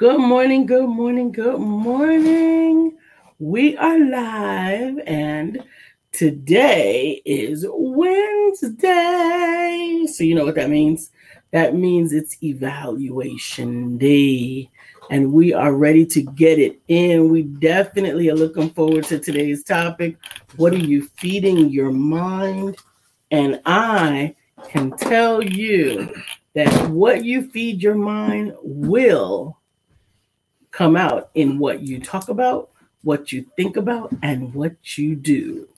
Good morning, good morning, good morning. We are live, and today is Wednesday. So, you know what that means? That means it's evaluation day, and we are ready to get it in. We definitely are looking forward to today's topic. What are you feeding your mind? And I can tell you that what you feed your mind will come out in what you talk about, what you think about, and what you do.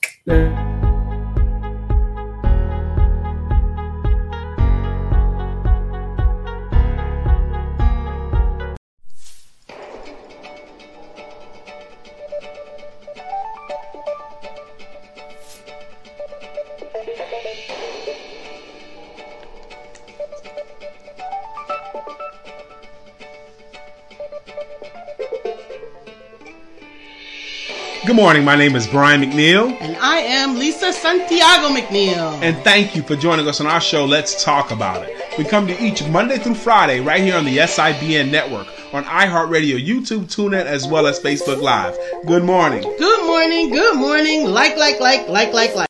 Morning. My name is Brian McNeil. And I am Lisa Santiago McNeil. And thank you for joining us on our show, Let's Talk About It. We come to each Monday through Friday right here on the SIBN network, on iHeartRadio, YouTube, TuneIn, as well as Facebook Live. Good morning. Good morning. Good morning. Like, like, like, like, like, like.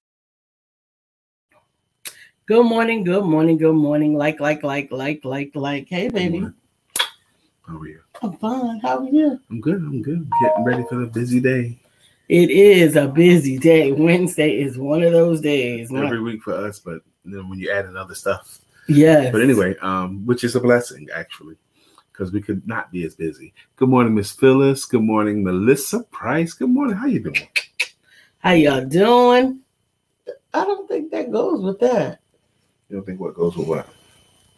Good morning. Good morning. Good morning. Like, like, like, like, like, like. Hey, baby. How are you? I'm fine. How are you? I'm good. I'm good. Getting ready for the busy day. It is a busy day. Wednesday is one of those days. Every week for us, but then when you add in other stuff. Yeah. But anyway, um, which is a blessing actually, because we could not be as busy. Good morning, Miss Phyllis. Good morning, Melissa Price. Good morning. How you doing? How y'all doing? I don't think that goes with that. You don't think what goes with what?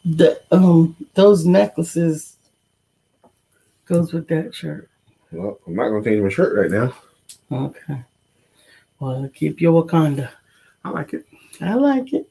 The um those necklaces goes with that shirt. Well, I'm not gonna change my shirt right now. Okay. Well, keep your Wakanda. I like it. I like it.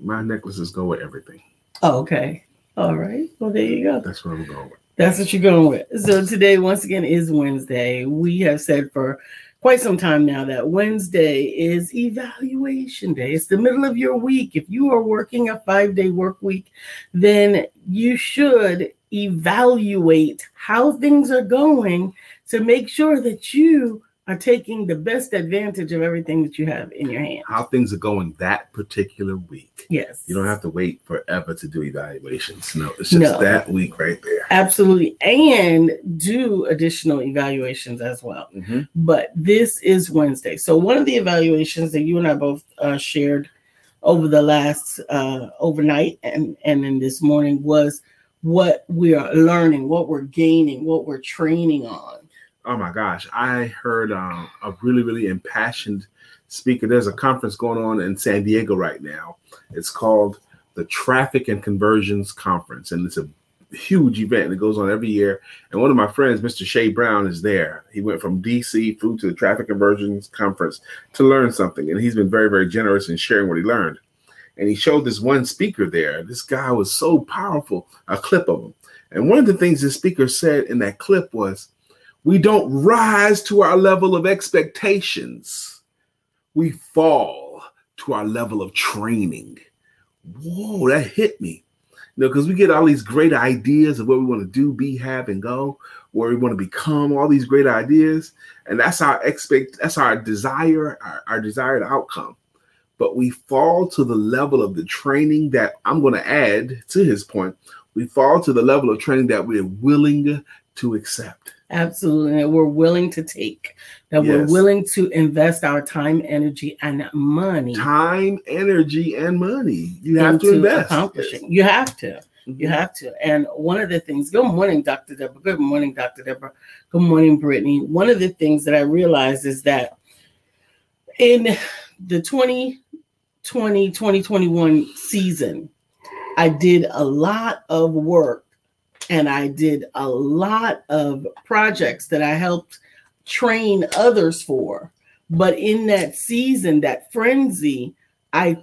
My necklaces go with everything. Oh, okay. All right. Well, there you go. That's what I'm going with. That's what you're going with. So today, once again, is Wednesday. We have said for quite some time now that Wednesday is evaluation day. It's the middle of your week. If you are working a five day work week, then you should evaluate how things are going to make sure that you are taking the best advantage of everything that you have in your hand. How things are going that particular week. Yes. You don't have to wait forever to do evaluations. No, it's just No. that week right there. Absolutely. And do additional evaluations as well. Mhm. But this is Wednesday. So, one of the evaluations that you and I both uh, shared over the last uh, overnight and, and then this morning was what we are learning, what we're gaining, what we're training on. Oh my gosh, I heard um, a really, really impassioned speaker. There's a conference going on in San Diego right now. It's called the Traffic and Conversions Conference, and it's a huge event that goes on every year. And one of my friends, Mr. Shay Brown, is there. He went from DC, flew to the Traffic Conversions Conference to learn something, and he's been very, very generous in sharing what he learned. And he showed this one speaker there. This guy was so powerful, a clip of him. And one of the things this speaker said in that clip was, we don't rise to our level of expectations. We fall to our level of training. Whoa, that hit me. You know, because we get all these great ideas of what we want to do, be, have, and go, where we want to become, all these great ideas. And that's our expect, that's our desire, our, our desired outcome. But we fall to the level of the training that I'm going to add to his point. We fall to the level of training that we're willing to accept. Absolutely. That we're willing to take, that we're willing to invest our time, energy, and money time, energy, and money. You have to invest. accomplishing. You have to. Yes. You mm-hmm. have to. And one of the things, good morning, Dr. Deborah. Good morning, Dr. Deborah. Good morning, Brittany. One of the things that I realized is that in the 2020 2021 season, I did a lot of work and I did a lot of projects that I helped train others for. But in that season, that frenzy, I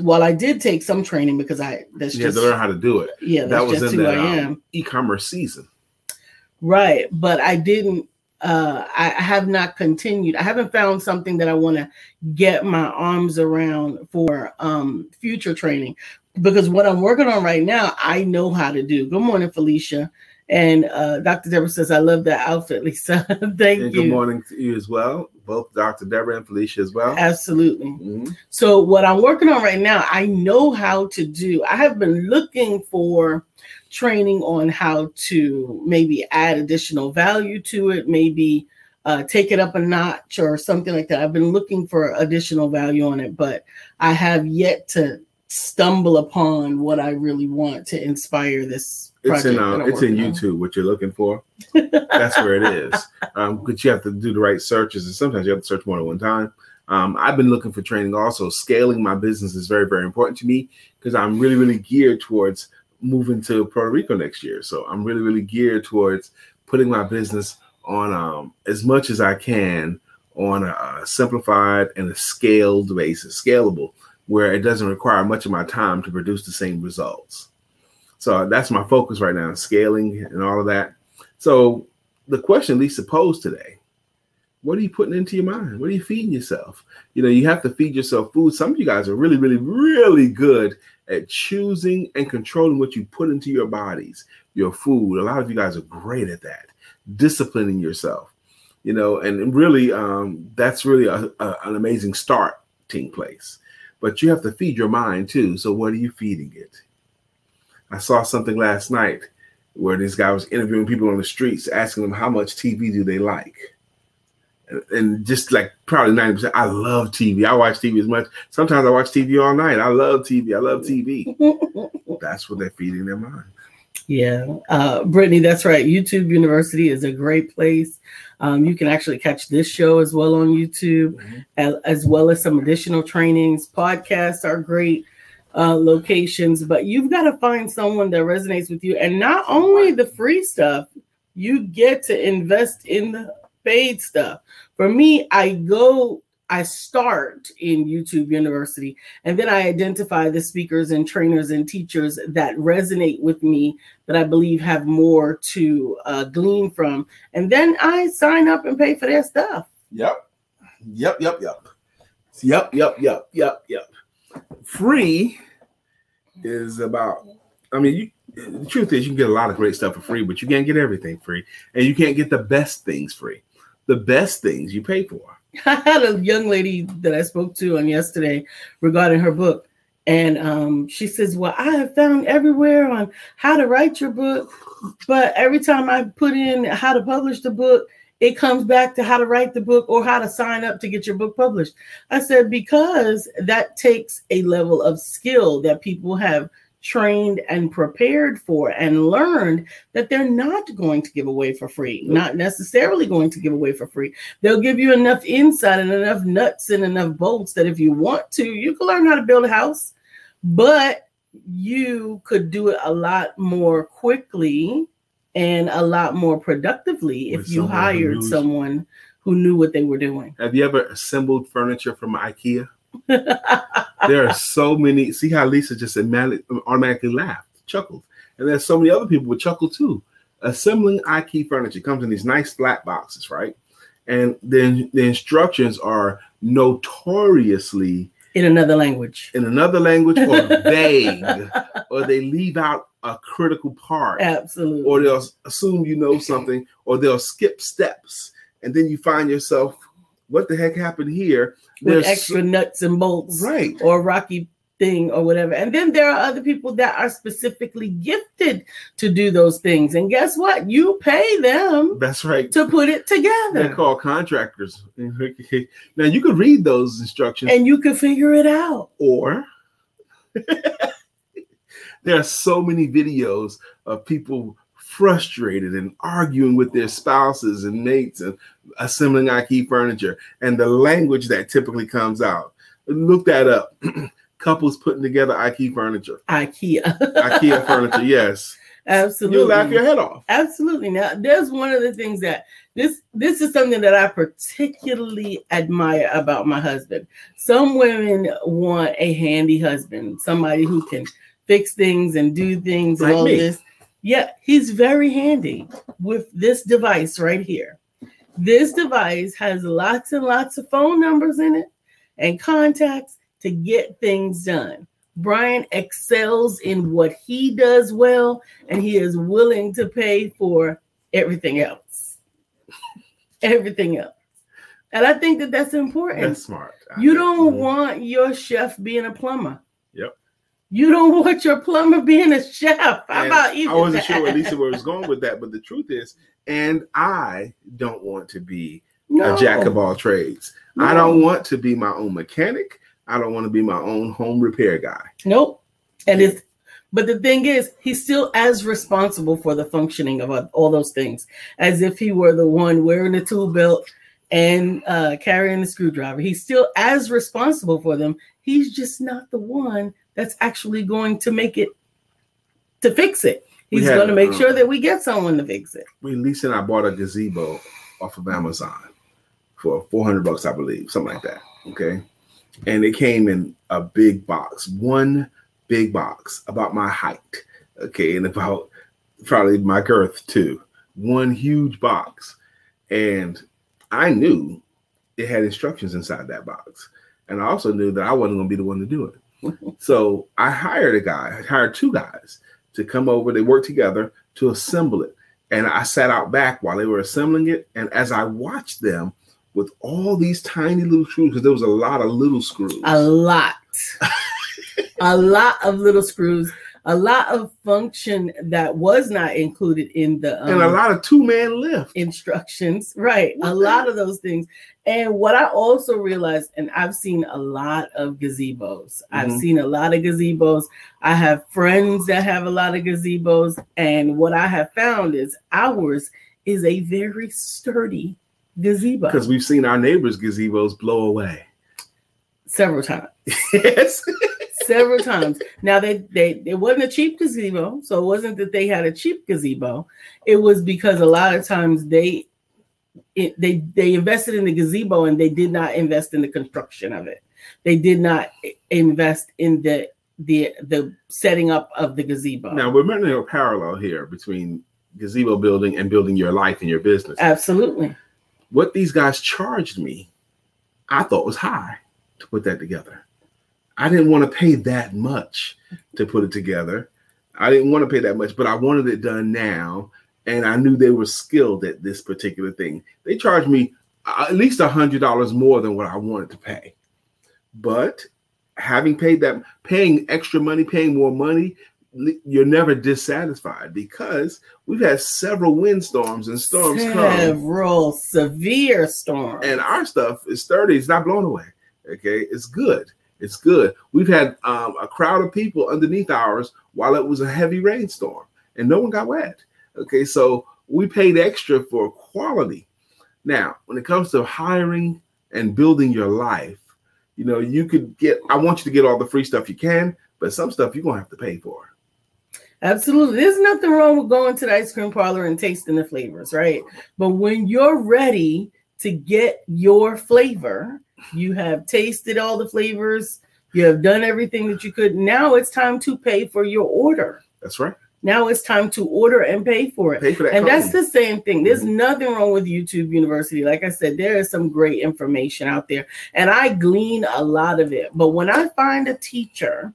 while I did take some training because I that's had just to learn how to do it. yeah, that that's was in who that I um, am. e-commerce season. Right. But I didn't uh I I have not continued. I haven't found something that I want to get my arms around for um future training because what I'm working on right now, I know how to do. Good morning, Felicia. And uh, Dr. Deborah says, I love that outfit, Lisa. Thank And you. good morning to you as well, both Dr. Deborah and Felicia as well. Absolutely. Mhm. So what I'm working on right now, I know how to do. I have been looking for training on how to maybe add additional value to it, maybe uh, take it up a notch or something like that. I've been looking for additional value on it, but I have yet to stumble upon what I really want to inspire this It's project. in uh, it's in on. YouTube. What you're looking for, that's where it is. Um, but you have to do the right searches, and sometimes you have to search more than one time. Um, I've been looking for training. Also, scaling my business is very, very important to me because I'm really, really geared towards moving to Puerto Rico next year. So I'm really, really geared towards putting my business on um, as much as I can on a, a simplified and a scaled basis, scalable, where it doesn't require much of my time to produce the same results. So that's my focus right now, scaling and all of that. So the question Lisa posed today, what are you putting into your mind? What are you feeding yourself? You know, you have to feed yourself food. Some of you guys are really, really, really good at choosing and controlling what you put into your bodies, your food. A lot of you guys are great at that, disciplining yourself. You know, and really, um, that's really a, a, an amazing starting place. But you have to feed your mind too. So, what are you feeding it? I saw something last night where this guy was interviewing people on the streets, asking them how much TV do they like. And- And just like probably 90%, I love TV. I watch TV as much. Sometimes I watch TV all night. I love TV. I love TV. That's what they're feeding their mind. Yeah, uh, Brittany, that's right. YouTube University is a great place. Um, you can actually catch this show as well on YouTube, Mhm. as, as well as some additional trainings. Podcasts are great uh, locations, but you've got to find someone that resonates with you. And not only the free stuff, you get to invest in the paid stuff. For me, I go, I start in YouTube University, and then I identify the speakers and trainers and teachers that resonate with me that I believe have more to uh, glean from. And then I sign up and pay for their stuff. Yep. Yep. Yep. Yep. Yep. Yep. Yep. Yep. Yep. Free is about, I mean, you. The truth is, you can get a lot of great stuff for free, but you can't get everything free, and you can't get the best things free. The best things you pay for. I had a young lady that I spoke to on yesterday regarding her book. And um, she says, Well, I have found everywhere on how to write your book, but every time I put in how to publish the book, it comes back to how to write the book or how to sign up to get your book published. I said, Because that takes a level of skill that people have trained and prepared for and learned that they're not going to give away for free, not necessarily going to give away for free. They'll give you enough insight and enough nuts and enough bolts that if you want to, you can learn how to build a house, but you could do it a lot more quickly and a lot more productively if you hired someone who knew what they were doing. Have you ever assembled furniture from IKEA? there are so many. See how Lisa just automatically, laughed, chuckled, and there's so many other people would chuckle too. Assembling IKEA furniture comes in these nice flat boxes, right? And then the instructions are notoriously in another language. in another language or vague, or they leave out a critical part, Absolutely. or they'll assume you know something, or they'll skip steps, and then you find yourself, what the heck happened here? with There's extra nuts and bolts. right. or rocky thing or whatever. And then there are other people that are specifically gifted to do those things. And guess what? You pay them That's right. to put it together. They're called contractors. Now you could read those instructions, And you can figure it out. or there are so many videos of people frustrated and arguing with their spouses and mates and assembling IKEA furniture, and the language that typically comes out. Look that up. Couples putting together IKEA furniture, IKEA. IKEA furniture. Yes, Absolutely. you'll laugh your head off. Absolutely. Now, there's one of the things that this this is something that I particularly admire about my husband. Some women want a handy husband, somebody who can fix things and do things and Like all me. this. Yeah, he's very handy with this device right here. This device has lots and lots of phone numbers in it and contacts to get things done. Brian excels in what he does well, and he is willing to pay for everything else. everything else. And I think that that's important. That's smart. I You don't Mhm. want your chef being a plumber. You don't want your plumber being a chef. How And about you? I wasn't sure where Lisa was going with that, but the truth is, and I don't want to be no. a jack of all trades. I don't want to be my own mechanic. I don't want to be my own home repair guy. Nope. And it's but the thing is, he's still as responsible for the functioning of all those things as if he were the one wearing the tool belt and uh, carrying the screwdriver. He's still as responsible for them. He's just not the one that's actually going to make it to fix it. He's going to make um, sure that we get someone to fix it. We Lisa and I bought a gazebo off of Amazon for 400 bucks, I believe, something like that. Okay. And it came in a big box, one big box about my height. Okay. And about probably my girth too. One huge box. And I knew it had instructions inside that box. And I also knew that I wasn't going to be the one to do it. So I hired a guy, I hired two guys to come over. They worked together to assemble it. And I sat out back while they were assembling it. And as I watched them with all these tiny little screws, because there was a lot of little screws. A lot. a lot of little screws, a lot of function that was not included in the um, and a lot of two-man lift. instructions. Right. What a the- lot of those things. And what I also realized, and I've seen a lot of gazebos. I've Mhm. seen a lot of gazebos. I have friends that have a lot of gazebos. And what I have found is ours is a very sturdy gazebo Because we've seen our neighbors' gazebos blow away. several times. yes. Several times. Now they they it wasn't a cheap gazebo, so it wasn't that they had a cheap gazebo. It was because a lot of times they it, they they invested in the gazebo and they did not invest in the construction of it. They did not invest in the the the setting up of the gazebo. Now we're running a parallel here between gazebo building and building your life and your business. Absolutely. what these guys charged me, I thought was high to put that together. I didn't want to pay that much to put it together. I didn't want to pay that much, but I wanted it done now. And I knew they were skilled at this particular thing. They charged me uh, at least a hundred dollars more than what I wanted to pay. But having paid that, paying extra money, paying more money, you're never dissatisfied because we've had several windstorms and storms come Several severe storms. and our stuff is sturdy. It's not blown away. Okay, it's good. It's good. We've had um, a crowd of people underneath ours while it was a heavy rainstorm, and no one got wet. Okay, so we paid extra for quality. Now, when it comes to hiring and building your life, you know, you could get. I want you to get all the free stuff you can, but some stuff you're gonna have to pay for. Absolutely. There's nothing wrong with going to the ice cream parlor and tasting the flavors, right? But when you're ready to get your flavor, you have tasted all the flavors, you have done everything that you could. Now it's time to pay for your order. That's right. Now it's time to order and pay for it. Pay for that. And that's the same thing. There's mm-hmm. nothing wrong with YouTube University. Like I said, there is some great information out there, and I glean a lot of it. But when I find a teacher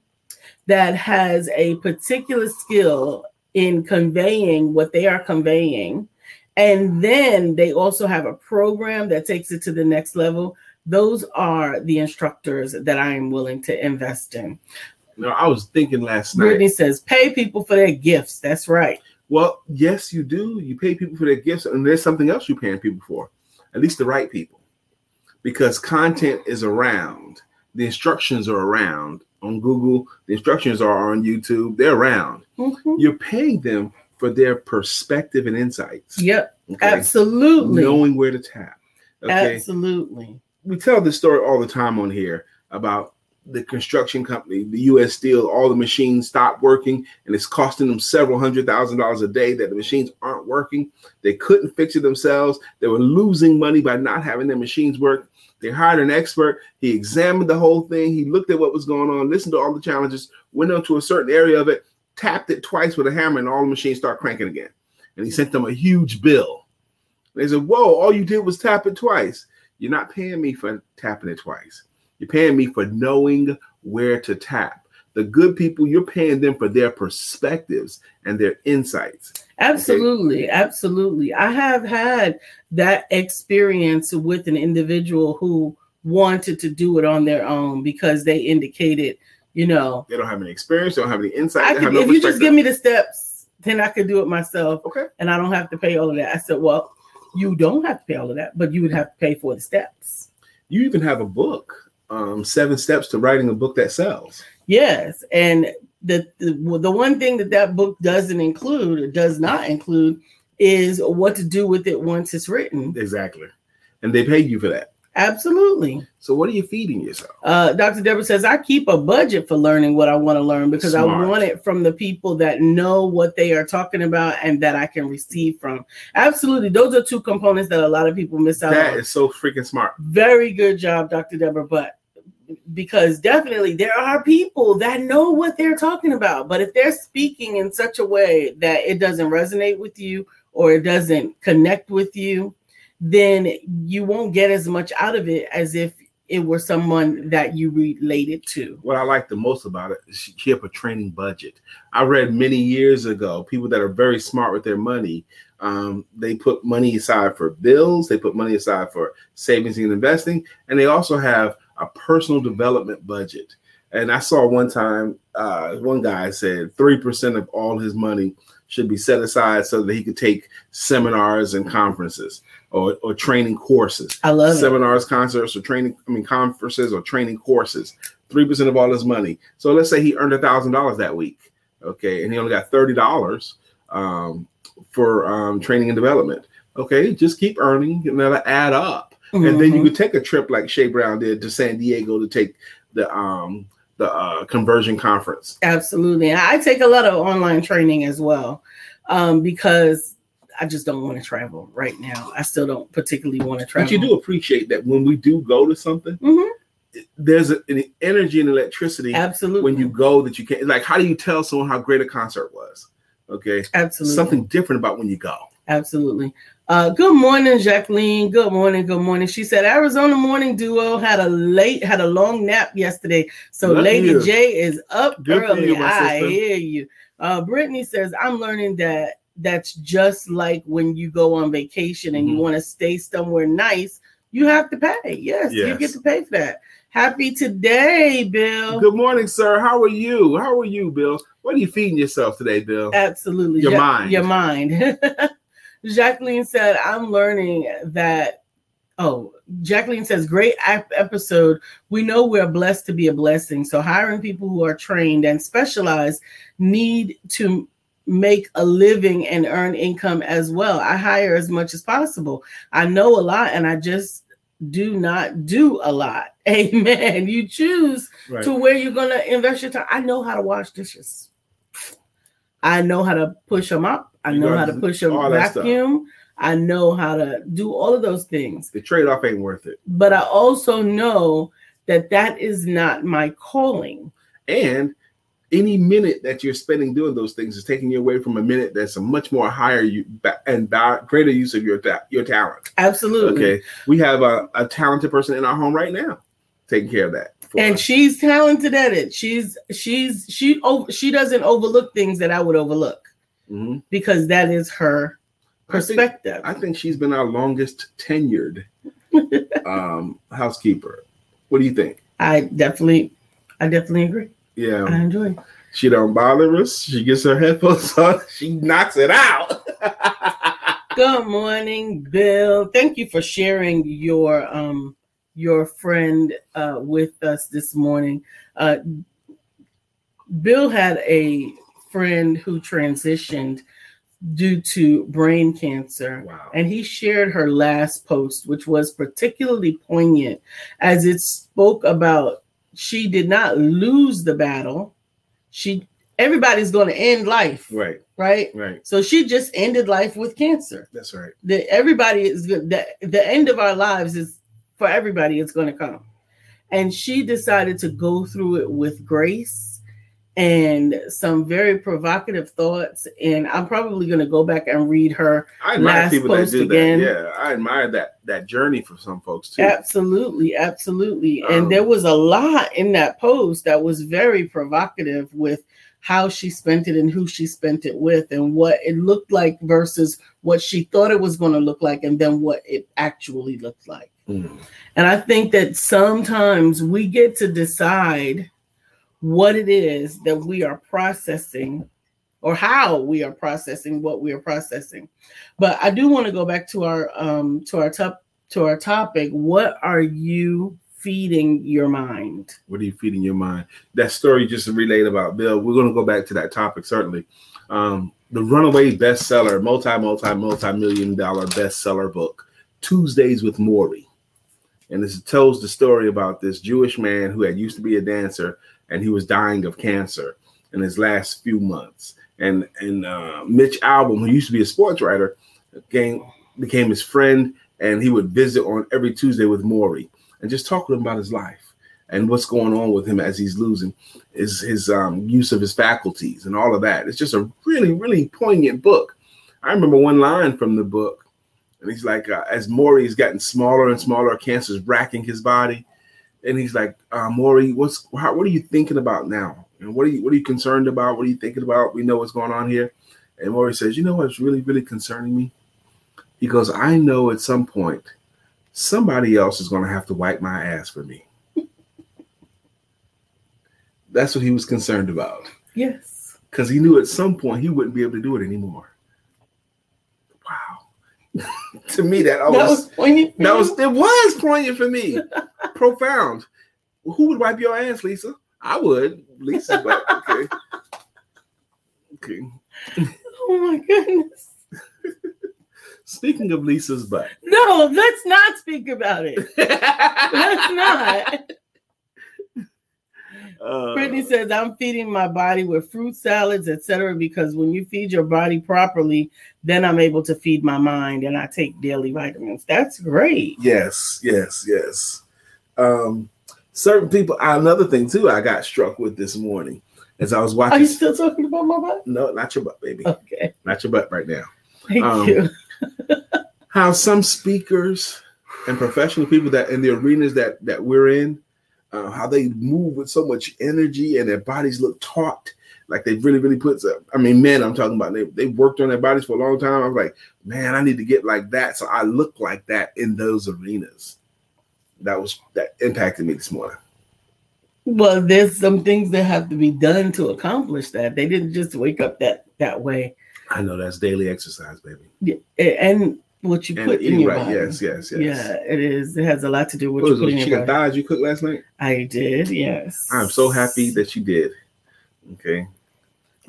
that has a particular skill in conveying what they are conveying, and then they also have a program that takes it to the next level, those are the instructors that I am willing to invest in. Know, I was thinking last night. Brittany says, pay people for their gifts. That's right. Well, yes, you do. You pay people for their gifts, and there's something else you're paying people for, at least the right people, because content is around. The instructions are around on Google. The instructions are on YouTube. They're around. Mhm. You're paying them for their perspective and insights. Yep. okay? Absolutely. Knowing where to tap. Okay. Absolutely. We tell this story all the time on here about the construction company, the U.S. Steel, all the machines stopped working, and it's costing them several hundred thousand dollars a day that the machines aren't working. They couldn't fix it themselves. They were losing money by not having their machines work. They hired an expert. He examined the whole thing. He looked at what was going on, listened to all the challenges, went onto a certain area of it, tapped it twice with a hammer, and all the machines start cranking again. And he sent them a huge bill. They said, "Whoa! All you did was tap it twice." You're not paying me for tapping it twice. You're paying me for knowing where to tap. the good people, you're paying them for their perspectives and their insights. Absolutely, okay? absolutely. I have had that experience with an individual who wanted to do it on their own because they indicated, you know, they don't have any experience, they don't have any insight. Could, no if you just give me the steps, then I could do it myself. Okay. And I don't have to pay all of that. I said, well, you don't have to pay all of that, but you would have to pay for the steps. You even have a book, um, Seven Steps to Writing a Book That Sells. Yes. And the, the, the one thing that that book doesn't include, or does not include, is what to do with it once it's written. Exactly. And they pay you for that. Absolutely. So what are you feeding yourself? Uh, Dr. Deborah says, I keep a budget for learning what I want to learn because Smart. I want it from the people that know what they are talking about and that I can receive from. Absolutely. Those are two components that a lot of people miss out that on. That is so freaking smart. Very good job, Dr. Deborah. But because definitely there are people that know what they're talking about. But if they're speaking in such a way that it doesn't resonate with you or it doesn't connect with you, then you won't get as much out of it as if it were someone that you related to. What I like the most about it is she kept a training budget. I read many years ago people that are very smart with their money. Um, they put money aside for bills, they put money aside for savings and investing, and they also have a personal development budget. And I saw one time, uh, one guy said 3% of all his money should be set aside so that he could take seminars and conferences or, or training courses. I love seminars, it. concerts, or training. I mean, conferences or training courses. Three percent of all his money. So let's say he earned a thousand dollars that week. Okay, and he only got thirty dollars um, for um, training and development. Okay, just keep earning, and that'll add up. Mm-hmm. And then you mm-hmm. could take a trip like Shay Brown did to San Diego to take the um the uh, conversion conference. Absolutely, I take a lot of online training as well um, because I just don't want to travel right now. I still don't particularly want to travel. But you do appreciate that when we do go to something, mm-hmm. there's a, an energy and electricity. Absolutely. When you go, that you can't. like. How do you tell someone how great a concert was? Okay. Absolutely. Something different about when you go. Absolutely. Uh, good morning, Jacqueline. Good morning. Good morning. She said Arizona morning duo had a late, had a long nap yesterday. So Love Lady you. J is up good early. You, I hear you. Uh, Brittany says I'm learning that that's just like when you go on vacation and mm-hmm. you want to stay somewhere nice, you have to pay. Yes, yes, you get to pay for that. Happy today, Bill. Good morning, sir. How are you? How are you, Bill? What are you feeding yourself today, Bill? Absolutely. Your ja- mind. Your mind. Jacqueline said, I'm learning that. Oh, Jacqueline says, great episode. We know we're blessed to be a blessing. So, hiring people who are trained and specialized need to make a living and earn income as well. I hire as much as possible. I know a lot and I just do not do a lot. Amen. You choose right. to where you're going to invest your time. I know how to wash dishes. I know how to push them up. I know how to push a vacuum. I know how to do all of those things. The trade off ain't worth it. But I also know that that is not my calling. And any minute that you're spending doing those things is taking you away from a minute that's a much more higher you and greater use of your ta- your talent. Absolutely. Okay, we have a, a talented person in our home right now taking care of that. And us. she's talented at it. She's she's she over, she doesn't overlook things that I would overlook mm-hmm. because that is her perspective. I think, I think she's been our longest tenured um, housekeeper. What do you think? I definitely, I definitely agree. Yeah. I enjoy. She don't bother us. She gets her headphones on. She knocks it out. Good morning, Bill. Thank you for sharing your um your friend uh, with us this morning. Uh, Bill had a friend who transitioned due to brain cancer. Wow. And he shared her last post, which was particularly poignant as it spoke about she did not lose the battle. She everybody's going to end life. Right. Right. Right. So she just ended life with cancer. That's right. The, everybody is. The, the end of our lives is for everybody. It's going to come, and she decided to go through it with grace and some very provocative thoughts. And I'm probably going to go back and read her I admire last people that post do again. that. Yeah, I admire that that journey for some folks too. Absolutely, absolutely. Um, and there was a lot in that post that was very provocative with how she spent it and who she spent it with and what it looked like versus what she thought it was going to look like and then what it actually looked like. Mm. And I think that sometimes we get to decide what it is that we are processing or how we are processing what we are processing. But I do want to go back to our um to our top to our topic. What are you feeding your mind? What are you feeding your mind? That story just relayed about Bill. We're going to go back to that topic certainly. Um, the runaway bestseller, multi, multi, multi million dollar bestseller book, Tuesdays with Morrie. And this tells the story about this Jewish man who had used to be a dancer and he was dying of cancer in his last few months. And and uh, Mitch Albom, who used to be a sports writer, became became his friend, and he would visit on every Tuesday with Morrie and just talk to him about his life and what's going on with him as he's losing his his um, use of his faculties and all of that. It's just a really really poignant book. I remember one line from the book, and he's like, uh, as Morrie's gotten smaller and smaller, cancer's racking his body, and he's like, uh, Morrie, what's how, what are you thinking about now? And what are you what are you concerned about? What are you thinking about? We know what's going on here. And Morrie says, you know what's really really concerning me? He goes, I know at some point somebody else is going to have to wipe my ass for me. That's what he was concerned about Yes. because he knew at some point he wouldn't be able to do it anymore. Wow. to me, that That was poignant. that was it was poignant for me. Profound. Who would wipe your ass, Lisa? I would, Lisa, but okay. Okay. Oh my goodness. Speaking of Lisa's butt. No, let's not speak about it. Let's not. Uh, Brittany says, I'm feeding my body with fruit salads, etc. Because when you feed your body properly, then I'm able to feed my mind and I take daily vitamins. That's great. Yes, yes, yes. Um, certain people. Another thing too, I got struck with this morning as I was watching. Are you still talking about my butt? no, not your butt, baby. Okay. Not your butt right now. Thank Um, you. How some speakers and professional people that in the arenas that that we're in, uh, how they move with so much energy and their bodies look taut, like they really, really put. I mean, men, I'm talking about. They they worked on their bodies for a long time. I was like, man, I need to get like that, so I look like that in those arenas. That was that impacted me this morning. Well, there's some things that have to be done to accomplish that. They didn't just wake up that that way. I know that's daily exercise, baby. Yeah, and what you And put in your right. body. Yes, yes, yes. Yeah, it is. It has a lot to do with What what was you put those in chicken thighs you cooked last night? I did, yes. I'm so happy that you did. Okay.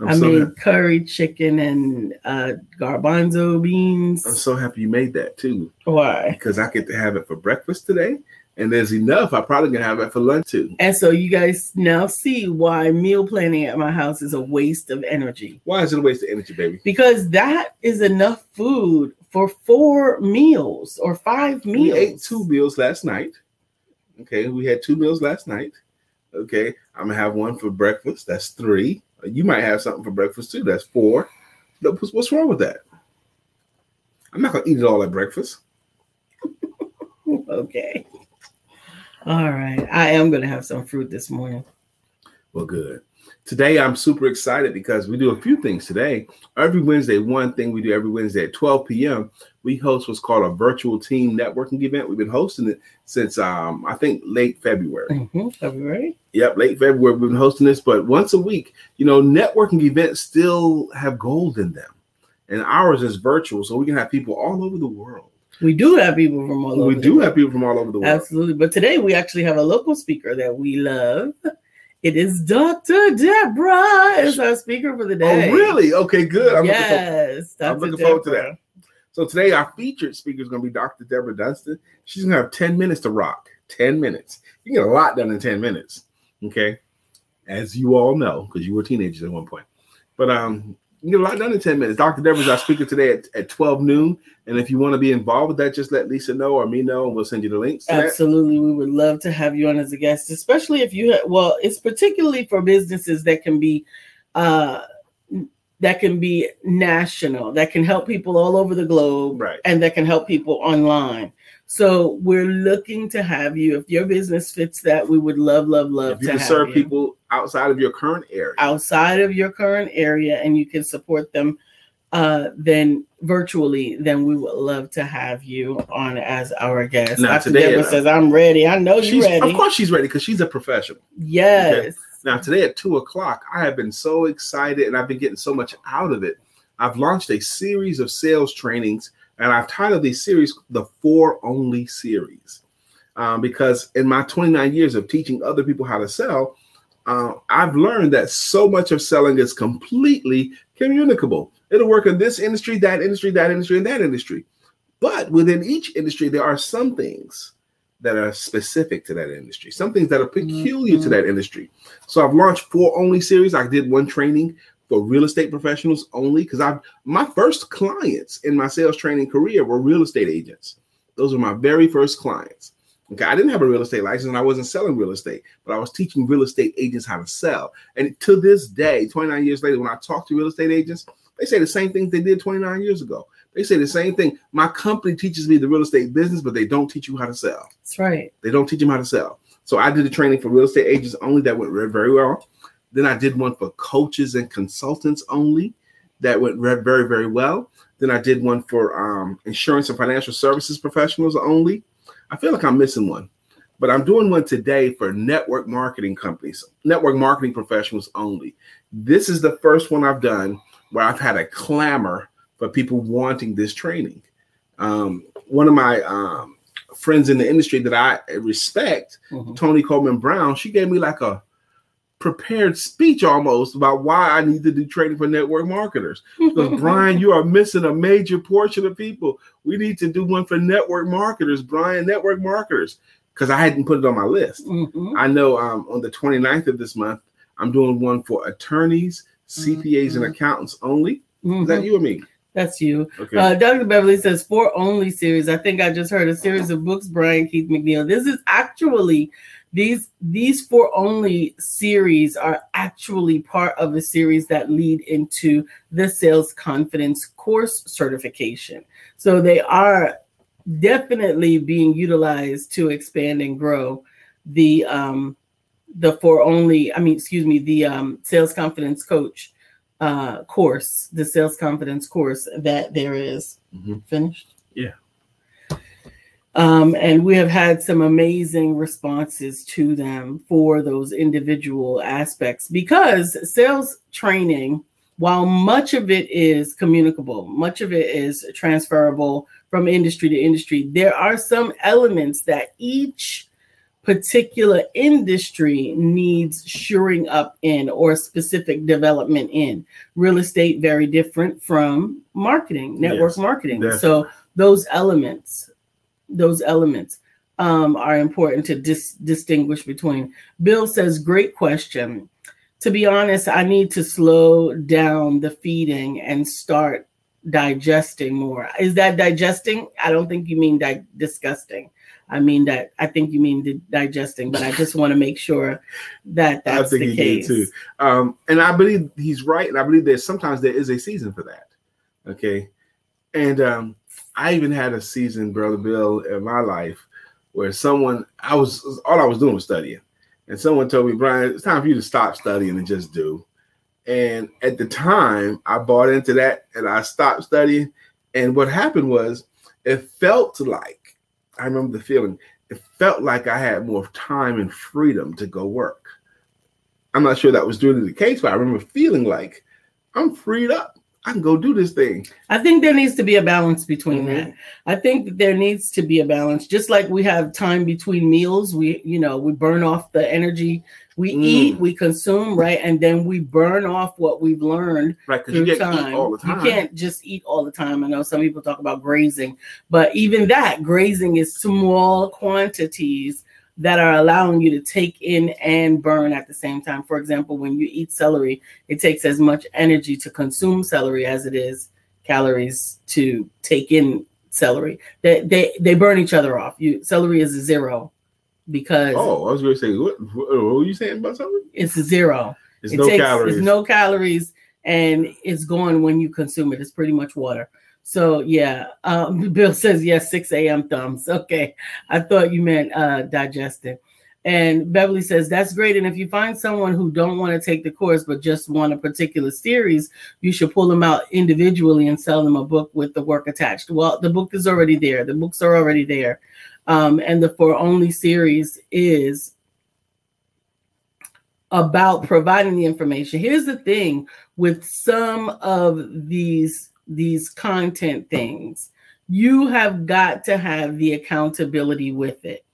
I'm I so made happy. curry chicken and uh, garbanzo beans. I'm so happy you made that too, Why? because I get to have it for breakfast today, and there's enough. I probably gonna have that for lunch too. And so you guys now see why meal planning at my house is a waste of energy Why is it a waste of energy, baby? because that is enough food for four meals or five meals. We ate two meals last night. Okay, we had two meals last night. Okay, I'm gonna have one for breakfast. That's three. You might have something for breakfast too. That's four. What's what's wrong with that? I'm not gonna eat it all at breakfast. Okay. All right. I am going to have some fruit this morning. Well, good. Today, I'm super excited because we do a few things today. Every Wednesday, one thing we do every Wednesday at 12 p.m., we host what's called a virtual team networking event. We've been hosting it since, um, I think, late February. Mhm. We ready? Yep, late February, we've been hosting this, but once a week, you know, networking events still have gold in them. And ours is virtual, so we can have people all over the world. We do have people from all over. we do have people from all over the world. Absolutely. But today we actually have a local speaker that we love. It is Dr. Deborah is our speaker for the day. Oh, really? Okay, good. I'm looking forward- yes. I'm looking forward to that. So today our featured speaker is going to be Dr. Deborah Dunstan. She's going to have 10 minutes to rock. 10 minutes. You can get a lot done in 10 minutes. Okay. As you all know, because you were teenagers at one point. But um, You get a lot done in 10 minutes. Dr. Deborah's our speaker today at, at 12 noon. And if you want to be involved with that, just let Lisa know or me know, and we'll send you the links. Absolutely. That. We would love to have you on as a guest, especially if you, have, well, it's particularly for businesses that can be, uh, that can be national, that can help people all over the globe, right. and that can help people online. So we're looking to have you. If your business fits that, we would love, love, love if you to can serve you. people outside of your current area. Outside of your current area, and you can support them uh, then virtually, then we would love to have you on as our guest. Now, Dr. today, Deborah says, I'm ready. I know she's you're ready. Of course she's ready because she's a professional. Yes. Okay. Now today at two o'clock, I have been so excited and I've been getting so much out of it. I've launched a series of sales trainings and I've titled these series the Four Only Series. Um, because in my 29 years of teaching other people how to sell, uh, I've learned that so much of selling is completely communicable. It'll work in this industry, that industry, that industry, and that industry. But within each industry, there are some things that are specific to that industry, some things that are peculiar mm-hmm. to that industry. So I've launched four only series. I did one training for real estate professionals only because I've my first clients in my sales training career were real estate agents. Those were my very first clients. Okay, I didn't have a real estate license and I wasn't selling real estate, but I was teaching real estate agents how to sell. And to this day, 29 years later, when I talk to real estate agents, they say the same thing they did 29 years ago. They say the same thing. My company teaches me the real estate business, but they don't teach you how to sell. That's right. They don't teach them how to sell. So I did a training for real estate agents only that went very well. Then I did one for coaches and consultants only that went very, very well. Then I did one for um, insurance and financial services professionals only. I feel like I'm missing one, but I'm doing one today for network marketing companies, network marketing professionals only. This is the first one I've done where I've had a clamor for people wanting this training. Um, one of my um, friends in the industry that I respect, mm-hmm. Tony Coleman Brown, she gave me like a prepared speech almost about why I need to do training for network marketers. Because Brian, you are missing a major portion of people. We need to do one for network marketers, Brian, network marketers. Because I hadn't put it on my list. Mm-hmm. I know um, on the 29th of this month, I'm doing one for attorneys, CPAs, mm-hmm. and accountants only. Mm-hmm. Is that mm-hmm. you or me? That's you. Okay. Uh, Dr. Beverly says four only series. I think I just heard a series of books, Brian Keith McNeil. This is actually these these four only series are actually part of a series that lead into the sales confidence course certification. So they are definitely being utilized to expand and grow the um the for only i mean excuse me the um sales confidence coach uh course the sales confidence course that there is. Mm-hmm. finished yeah um, and we have had some amazing responses to them for those individual aspects because sales training while much of it is communicable much of it is transferable from industry to industry there are some elements that each particular industry needs shoring up in or specific development in. Real estate very different from marketing, network yes, marketing. Definitely. So those elements, those elements um, are important to dis- distinguish between. Bill says, "Great question." To be honest, I need to slow down the feeding and start digesting more. Is that digesting? I don't think you mean di- disgusting. I mean that I think you mean the digesting, but I just want to make sure that that's I think the he case. Did too. Um, and I believe he's right, and I believe that sometimes there is a season for that. Okay, and um, I even had a season, brother Bill, in my life where someone I was all I was doing was studying, and someone told me, Brian, it's time for you to stop studying and just do. And at the time, I bought into that, and I stopped studying. And what happened was, it felt like I remember the feeling. It felt like I had more time and freedom to go work. I'm not sure that was really the case, but I remember feeling like I'm freed up. I can go do this thing. I think there needs to be a balance between mm-hmm. that. I think that there needs to be a balance. Just like we have time between meals, we, you know, we burn off the energy we mm. eat, we consume, right? And then we burn off what we've learned right, through you time. all the time. You can't just eat all the time. I know some people talk about grazing, but even that grazing is small quantities that are allowing you to take in and burn at the same time. For example, when you eat celery, it takes as much energy to consume celery as it is calories to take in celery. They they, they burn each other off. You celery is a zero because Oh, I was going to say, what, what were you saying about something? it's a zero. It's it no takes, calories. It's no calories, and it's gone when you consume it. It's pretty much water. So yeah, um, Bill says yes, 6 a.m. thumbs. Okay, I thought you meant uh, digesting. And Beverly says that's great. And if you find someone who don't want to take the course but just want a particular series, you should pull them out individually and sell them a book with the work attached. Well, the book is already there. The books are already there. Um, and the for only series is about providing the information. Here's the thing with some of these these content things, you have got to have the accountability with it.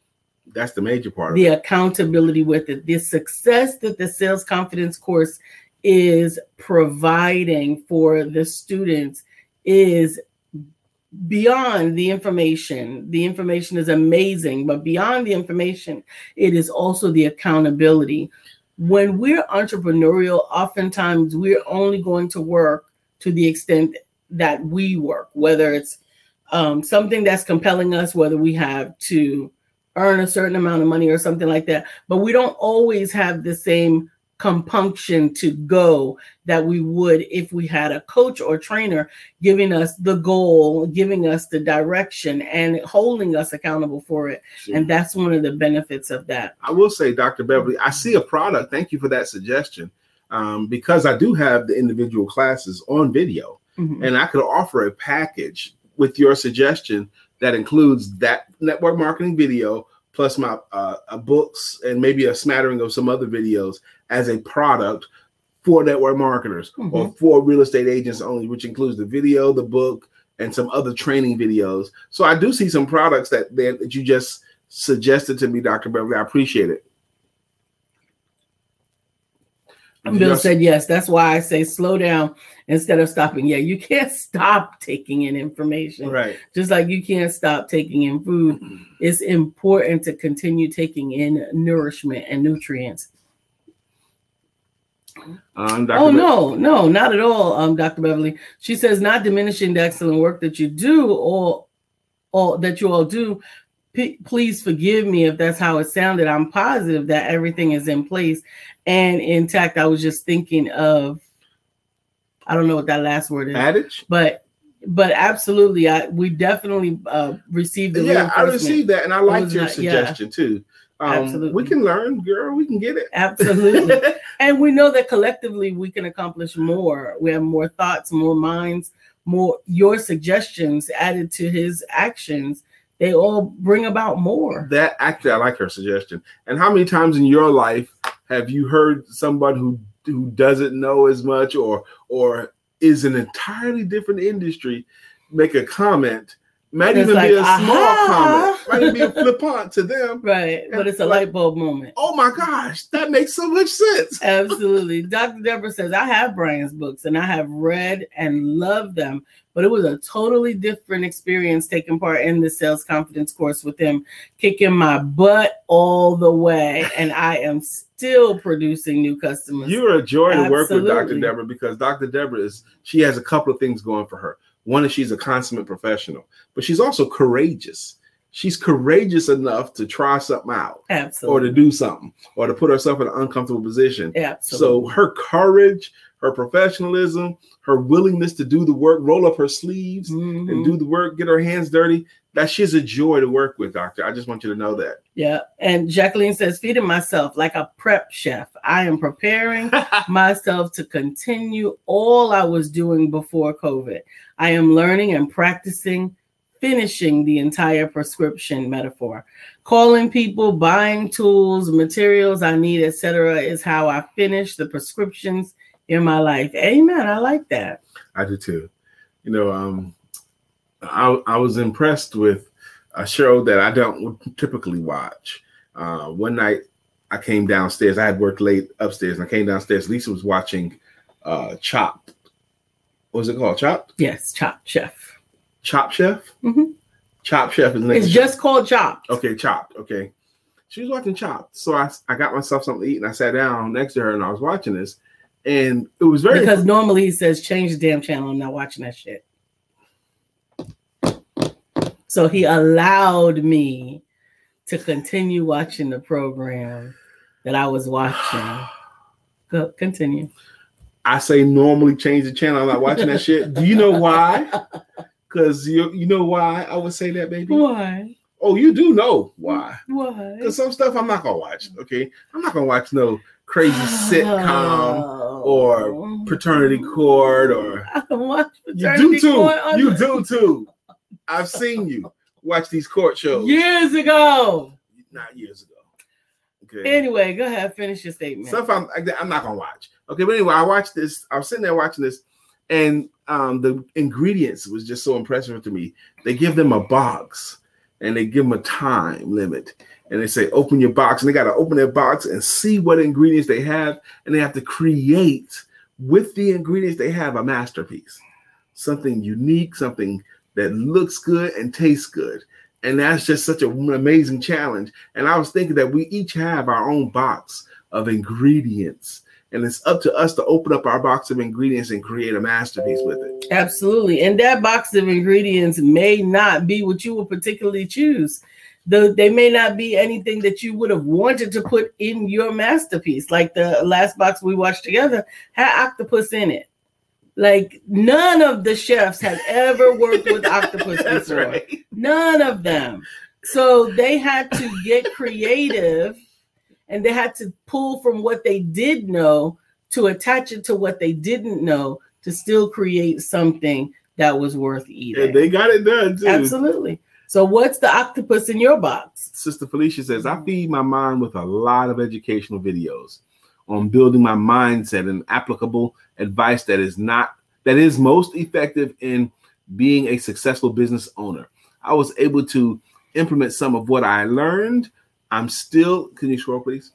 That's the major part. The of it. accountability with it. The success that the sales confidence course is providing for the students is beyond the information. The information is amazing, but beyond the information, it is also the accountability when we're entrepreneurial, oftentimes we're only going to work to the extent that we work, whether it's um, something that's compelling us, whether we have to earn a certain amount of money or something like that. But we don't always have the same compunction to go that we would if we had a coach or trainer giving us the goal, giving us the direction, and holding us accountable for it. And that's one of the benefits of that. I will say, Dr. Beverly, I see a product. Thank you for that suggestion. Um, because I do have the individual classes on video, Mhm. and I could offer a package with your suggestion that includes that network marketing video plus my uh, uh, books and maybe a smattering of some other videos as a product for network marketers or for real estate agents only, which includes the video, the book, and some other training videos. So I do see some products that that, that you just suggested to me, Dr. Beverly. I appreciate it. And Bill said yes. That's why I say slow down instead of stopping. Yeah, you can't stop taking in information. right. Just like you can't stop taking in food. It's important to continue taking in nourishment and nutrients. Um. Oh Be- no, no, not at all, um, Dr. Beverly. She says not diminishing the excellent work that you do or all that you all do. P- please forgive me if that's how it sounded. I'm positive that everything is in place and intact. I was just thinking of I don't know what that last word is, adage. but but absolutely, I we definitely uh, received the Yeah, I received that, and I liked your not- yeah. suggestion too. Um, Absolutely. we can learn, girl. We can get it. Absolutely. and we know that collectively we can accomplish more. We have more thoughts, more minds, more your suggestions added to his actions. They all bring about more. that actually, I like her suggestion. And how many times in your life have you heard somebody who who doesn't know as much or or is an entirely different industry make a comment? Might even be a like, small aha. comment. Might even be a flippant to them. Right. But it's a Like- light bulb moment. Oh my gosh, that makes so much sense. Absolutely. Dr. Deborah says, I have Brian's books and I have read and loved them, but it was a totally different experience taking part in the sales confidence course with him, kicking my butt all the way. And I am still producing new customers. You're a joy to work with Dr. Deborah because Dr. Deborah is she has a couple of things going for her. One is she's a consummate professional, but she's also courageous. She's courageous enough to try something out or to do something or to put herself in an uncomfortable position. Absolutely. So her courage, her professionalism, her willingness to do the work, roll up her sleeves Mhm. and do the work, get her hands dirty, that she's a joy to work with, doctor. I just want you to know that. Yeah. And Jacqueline says, feeding myself like a prep chef. I am preparing myself to continue all I was doing before COVID. I am learning and practicing finishing the entire prescription metaphor. Calling people, buying tools, materials I need, etc., is how I finish the prescriptions in my life. Amen. I like that. I do too. You know, um, I I was impressed with a show that I don't typically watch. Uh, one night I came downstairs. I had worked late upstairs, and I came downstairs. Lisa was watching uh, Chopped. What was it called? Chopped? Yes, Chop Chef. Chop Chef? Mm-hmm. Chop Chef is. It's just called Chopped. Okay, Chopped. Okay. She was watching Chopped, so I I got myself something to eat and I sat down next to her and I was watching this, and it was very Because normally he says, change the damn channel. I'm not watching that shit. So he allowed me to continue watching the program that I was watching. Go, continue. I say normally change the channel. I'm not watching that shit. Do you know why? Because you you know why I would say that, baby. Why? Oh, you do know why. Why? Because some stuff I'm not gonna watch. Okay, I'm not gonna watch no crazy sitcom or paternity court or you do too. You do too. I've seen you watch these court shows. years ago. Not years ago. Okay. Anyway, go ahead, finish your statement. Stuff I'm I'm not gonna watch. Okay, but anyway, I watched this. I was sitting there watching this, and um, the ingredients was just so impressive to me. They give them a box, and they give them a time limit, and they say open your box, and they got to open their box and see what ingredients they have, and they have to create with the ingredients they have a masterpiece, something unique, something that looks good and tastes good. And that's just such an amazing challenge. And I was thinking that we each have our own box of ingredients. And it's up to us to open up our box of ingredients and create a masterpiece with it. Absolutely. And that box of ingredients may not be what you would particularly choose. The, they may not be anything that you would have wanted to put in your masterpiece. Like the last box we watched together had octopus in it. Like none of the chefs had ever worked with octopus before. right. None of them. So they had to get creative and they had to pull from what they did know to attach it to what they didn't know to still create something that was worth eating. And they got it done too. Absolutely. So what's the octopus in your box? Sister Felicia says, I feed my mind with a lot of educational videos on building my mindset and applicable advice that is not that is most effective in being a successful business owner. I was able to implement some of what I learned. I'm still, can you scroll, please?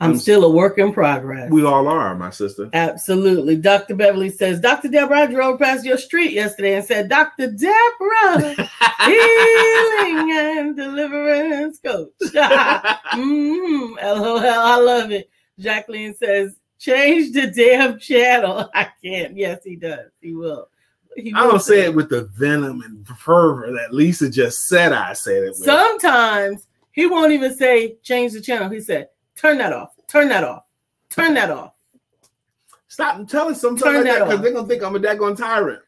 I'm I'm- still a work in progress. We all are, my sister. Absolutely. Dr. Beverly says, Dr. Deborah, I drove past your street yesterday and said, Dr. Deborah, healing and deliverance coach. mm, LOL, I love it. Jacqueline says, change the damn channel. I can't. Yes, he does. He will. He I don't say it with the venom and fervor that Lisa just said I said it with. Sometimes he won't even say change the channel. He said, turn that off. Turn that off. Turn that off. Stop telling some stuff like that because they're gonna think I'm a daggone tyrant.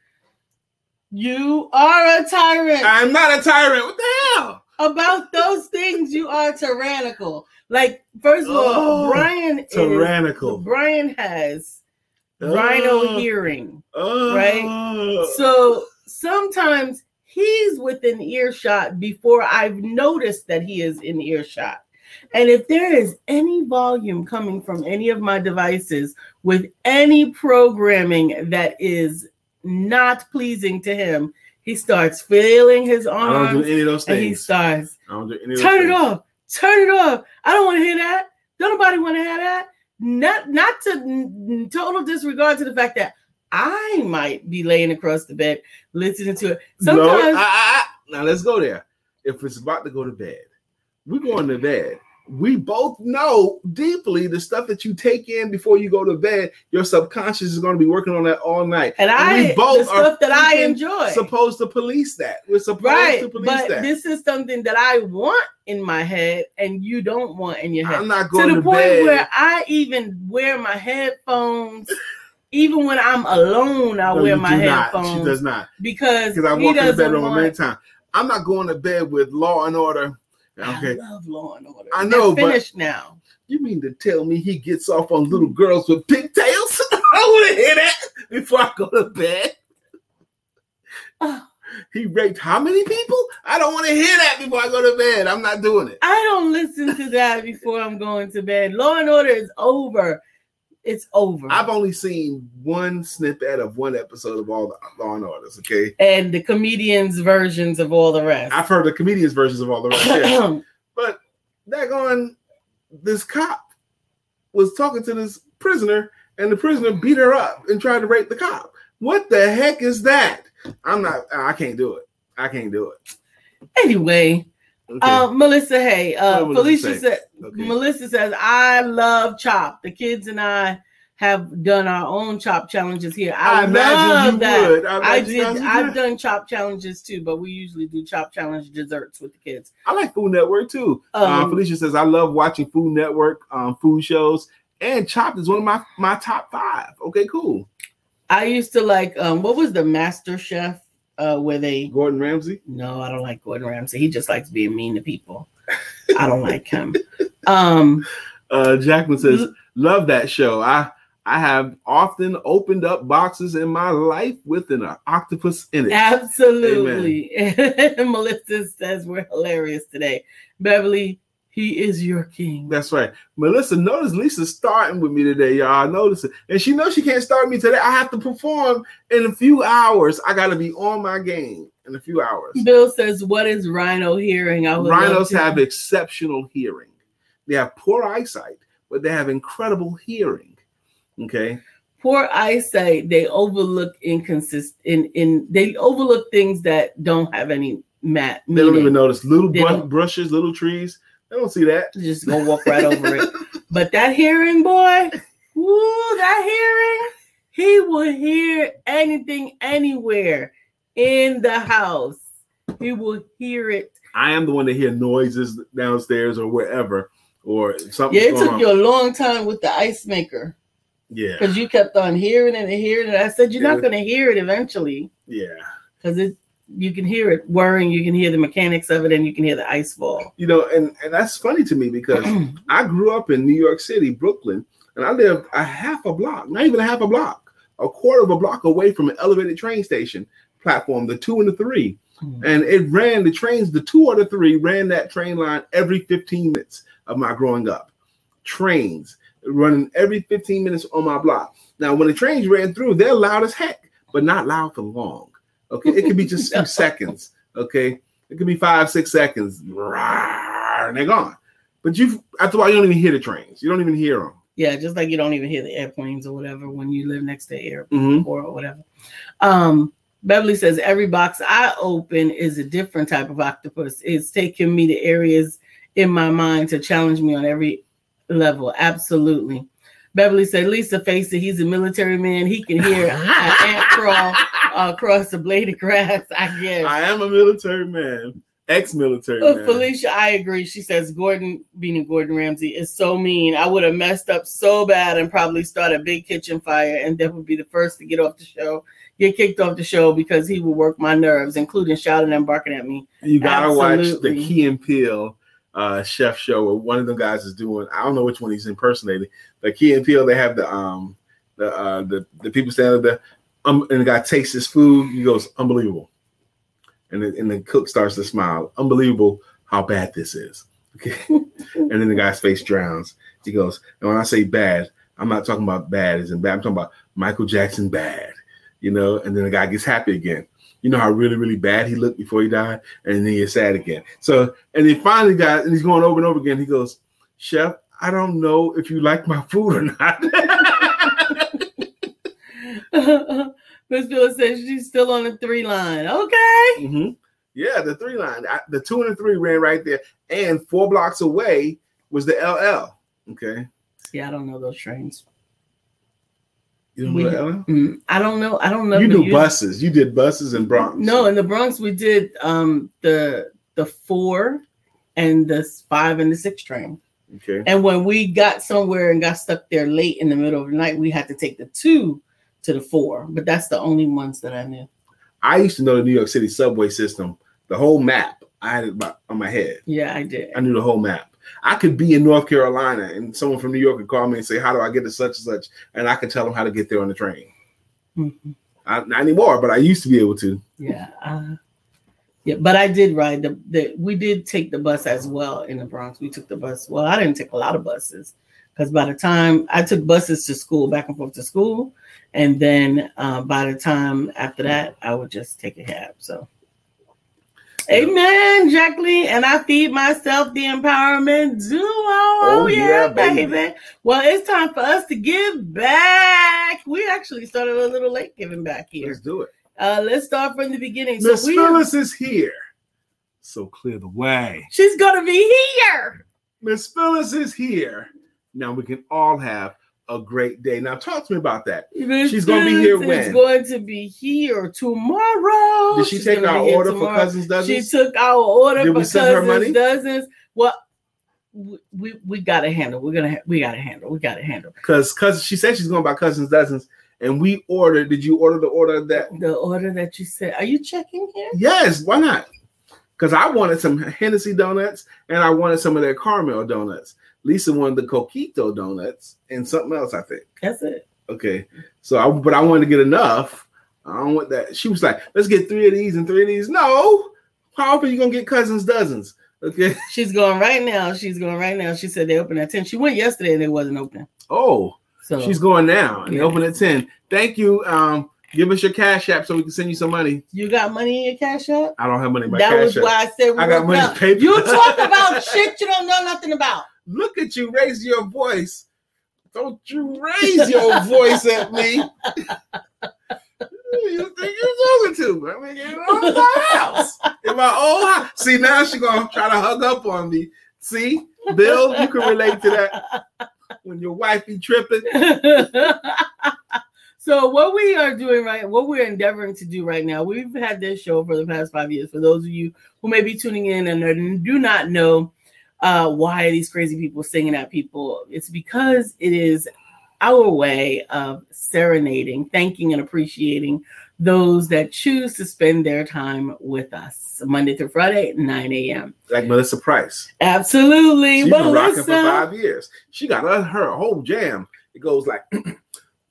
You are a tyrant. I'm not a tyrant. What the hell? about those things you are tyrannical like first of all Oh, brian is tyrannical. brian has Oh. rhino hearing Oh. Right? so sometimes he's within earshot before i've noticed that he is in earshot and if there is any volume coming from any of my devices with any programming that is not pleasing to him he starts feeling his arms. I don't do any of those and he things. starts I don't do any of those Turn it off. Turn it off. I don't want to hear that. Don't nobody want to hear that. Not not to total disregard to the fact that I might be laying across the bed listening to it. No, Sometimes I- I- I- now let's go there. If it's about to go to bed, we're going to bed. We both know deeply the stuff that you take in before you go to bed. Your subconscious is going to be working on that all night. and I we both the stuff are that I enjoy. Supposed to police that. We're supposed right. to police But that. this is something that I want in my head and you don't want in your head. I'm not going to the to, point bed. where I even wear my headphones. even when I'm alone, I No, wear my do not. headphones She does not. because Because I walk in the bedroom want, many times. I'm not going to bed with Law and Order. I Okay. love Law and Order. I know, They're but- finished now. You mean to tell me he gets off on little girls with pigtails? I want to hear that before I go to bed. Oh, He raped how many people? I don't want to hear that before I go to bed. I'm not doing it. I don't listen to that before I'm going to bed. Law and Order is over. It's over. I've only seen one snippet of one episode of all the Law and Orders. Okay, and the comedians' versions of all the rest. I've heard the comedians' versions of all the rest. yeah. But that on this cop was talking to this prisoner, and the prisoner beat her up and tried to rape the cop. What the heck is that? I'm not. I can't do it. I can't do it. anyway, Okay. Uh, Melissa, hey, uh, Melissa Felicia said. okay. Melissa says, "I love chop. The kids and I have done our own chop challenges here. I, I imagine love you that. would. I, I did. I've done chop challenges too, but we usually do chop challenge desserts with the kids. I like Food Network too. uh, Um, Felicia says I love watching Food Network um, food shows, and Chop is one of my my top five. Okay, cool. I used to like um, what was the Master Chef uh, where they Gordon Ramsay. No, I don't like Gordon Ramsay. He just likes being mean to people. I don't like him. Um, Uh, Jackman says love that show. I I have often opened up boxes in my life with an octopus in it. absolutely. Melissa says we're hilarious today. Beverly, he is your king. That's right. Melissa, notice Lisa's starting with me today, y'all. Notice it. And she knows she can't start me today. I have to perform in a few hours. I got to be on my game in a few hours. Bill says, "What is Rhino hearing?" I Rhinos have exceptional hearing. They have poor eyesight, but they have incredible hearing. Okay. poor eyesight. They overlook inconsist in in they overlook things that don't have any mat. They don't even notice little They brushes, little trees. They don't see that. just gonna walk right over it. But that hearing boy, woo, that hearing, he will hear anything anywhere in the house. He will hear it. I am the one to hear noises downstairs or wherever, or something. Yeah, it took you a long time with the ice maker Yeah, because you kept on hearing it and hearing it. I said you're not gonna hear it eventually yeah. because it you can hear it whirring, you can hear the mechanics of it, and you can hear the ice fall. You know, and and that's funny to me because I grew up in New York City, Brooklyn, and I lived a half a block, not even a half a block, a quarter of a block away from an elevated train station platform, the two and the three. Hmm. And it ran the trains, the two or the three ran that train line every 15 minutes of my growing up. Trains running every 15 minutes on my block. Now, when the trains ran through, they're loud as heck, but not loud for long. Okay. It could be just a few seconds. Okay. It could be five, six seconds. And they're gone. But you, after a while, you don't even hear the trains. You don't even hear them. Yeah, just like you don't even hear the airplanes or whatever when you live next to air Mhm. or whatever. Um, Beverly says every box I open is a different type of octopus. It's taking me to areas in my mind to challenge me on every level. Absolutely. Beverly said, Lisa face it. He's a military man. He can hear an ant crawl across the blade of grass, I guess. I am a military man, ex military Uh, man. Felicia, I agree. She says Gordon being a Gordon Ramsay is so mean. I would have messed up so bad and probably start a big kitchen fire, and that would be the first to get off the show, get kicked off the show because he would work my nerves, including shouting and barking at me. You gotta watch the Key and Peele uh, chef show where one of them guys is doing. I don't know which one he's impersonating. The Key and Peele, they have the um the uh the, the people standing there, um, and the guy takes his food. He goes, "Unbelievable," and and the cook starts to smile. Unbelievable how bad this is. Okay, and then the guy's face drowns. He goes, and when I say bad, I'm not talking about bad as in bad. I'm talking about Michael Jackson bad. You know, and then the guy gets happy again. You know how really, really bad he looked before he died, and then he gets sad again. So, and he finally got, and he's going over and over again. He goes, "Chef, I don't know if you like my food or not." Miss Phyllis says she's still on the three line. Okay. Mhm. Yeah, the three line, I- the two and the three ran right there, and four blocks away was the LL. Okay, Yeah, I don't know those trains. you don't know We- the LL? Mm, I don't know. I don't know. You do use- buses. You did buses in Bronx. No, in the Bronx we did um the the four and the five and the six train. Okay. And when we got somewhere and got stuck there late in the middle of the night, we had to take the two to the four. But that's the only ones that I knew. I used to know the New York City subway system, the whole map. I had it by- on my head. Yeah, I did. I knew the whole map. I could be in North Carolina and someone from New York could call me and say, How do I get to such and such? And I could tell them how to get there on the train. Mhm. I, not anymore, but I used to be able to. Yeah. Uh, yeah, but I did ride the, the we did take the bus as well in the Bronx. We took the bus. Well, I didn't take a lot of buses because by the time I took buses to school, back and forth to school, and then uh, by the time after that, I would just take a cab. So, Amen, Jacqueline, and I feed myself the empowerment duo. Oh, yeah, yeah, baby. baby. Well, it's time for us to give back. We actually started a little late giving back here. Let's do it. Uh, let's start from the beginning. Miss so Phyllis is here. So clear the way. She's gonna be here. Miss Phyllis is here. Now we can all have a great day. Now talk to me about that. Miss She's gonna be here when? is going to be here tomorrow. Did she She's take our order for tomorrow. cousins She took our order Did for we send her cousins money? dozens. Well, we, we we gotta handle. We're gonna ha- we gotta handle. We gotta handle Because cousin, she said she's going by cousins dozens, and we ordered. Did you order the order that? the order that you said. Are you checking here? Yes, why not? Because I wanted some Hennessy donuts and I wanted some of their caramel donuts. Lisa wanted the coquito donuts and something else, I think. That's it. Okay, so I but I wanted to get enough. I don't want that. She was like, "Let's get three of these and three of these." No, how often you gonna get cousins dozens? Okay. She's going right now. She's going right now. She said they open at ten. She went yesterday and it wasn't open. Oh, So she's going now and they open at ten. Thank you. Um, give us your cash app so we can send you some money. you got money in your cash app. I don't have money in my that cash was app. why I said we I got money out. paper. You talk about shit you don't know nothing about. Look at you, raise your voice. Don't you raise your voice at me. Who you think you're talking to? I mean, in my house. In my own house. See, now she's gonna try to hug up on me. See, Bill, you can relate to that when your wife be tripping. so what we are doing right what we're endeavoring to do right now we've had this show for the past five years for those of you who may be tuning in and do not know uh, why are these crazy people singing at people it's because it is our way of serenading thanking and appreciating those that choose to spend their time with us monday through friday 9 a.m Like Melissa Price. absolutely She's been rocking for five years. She got her, her whole jam. It goes like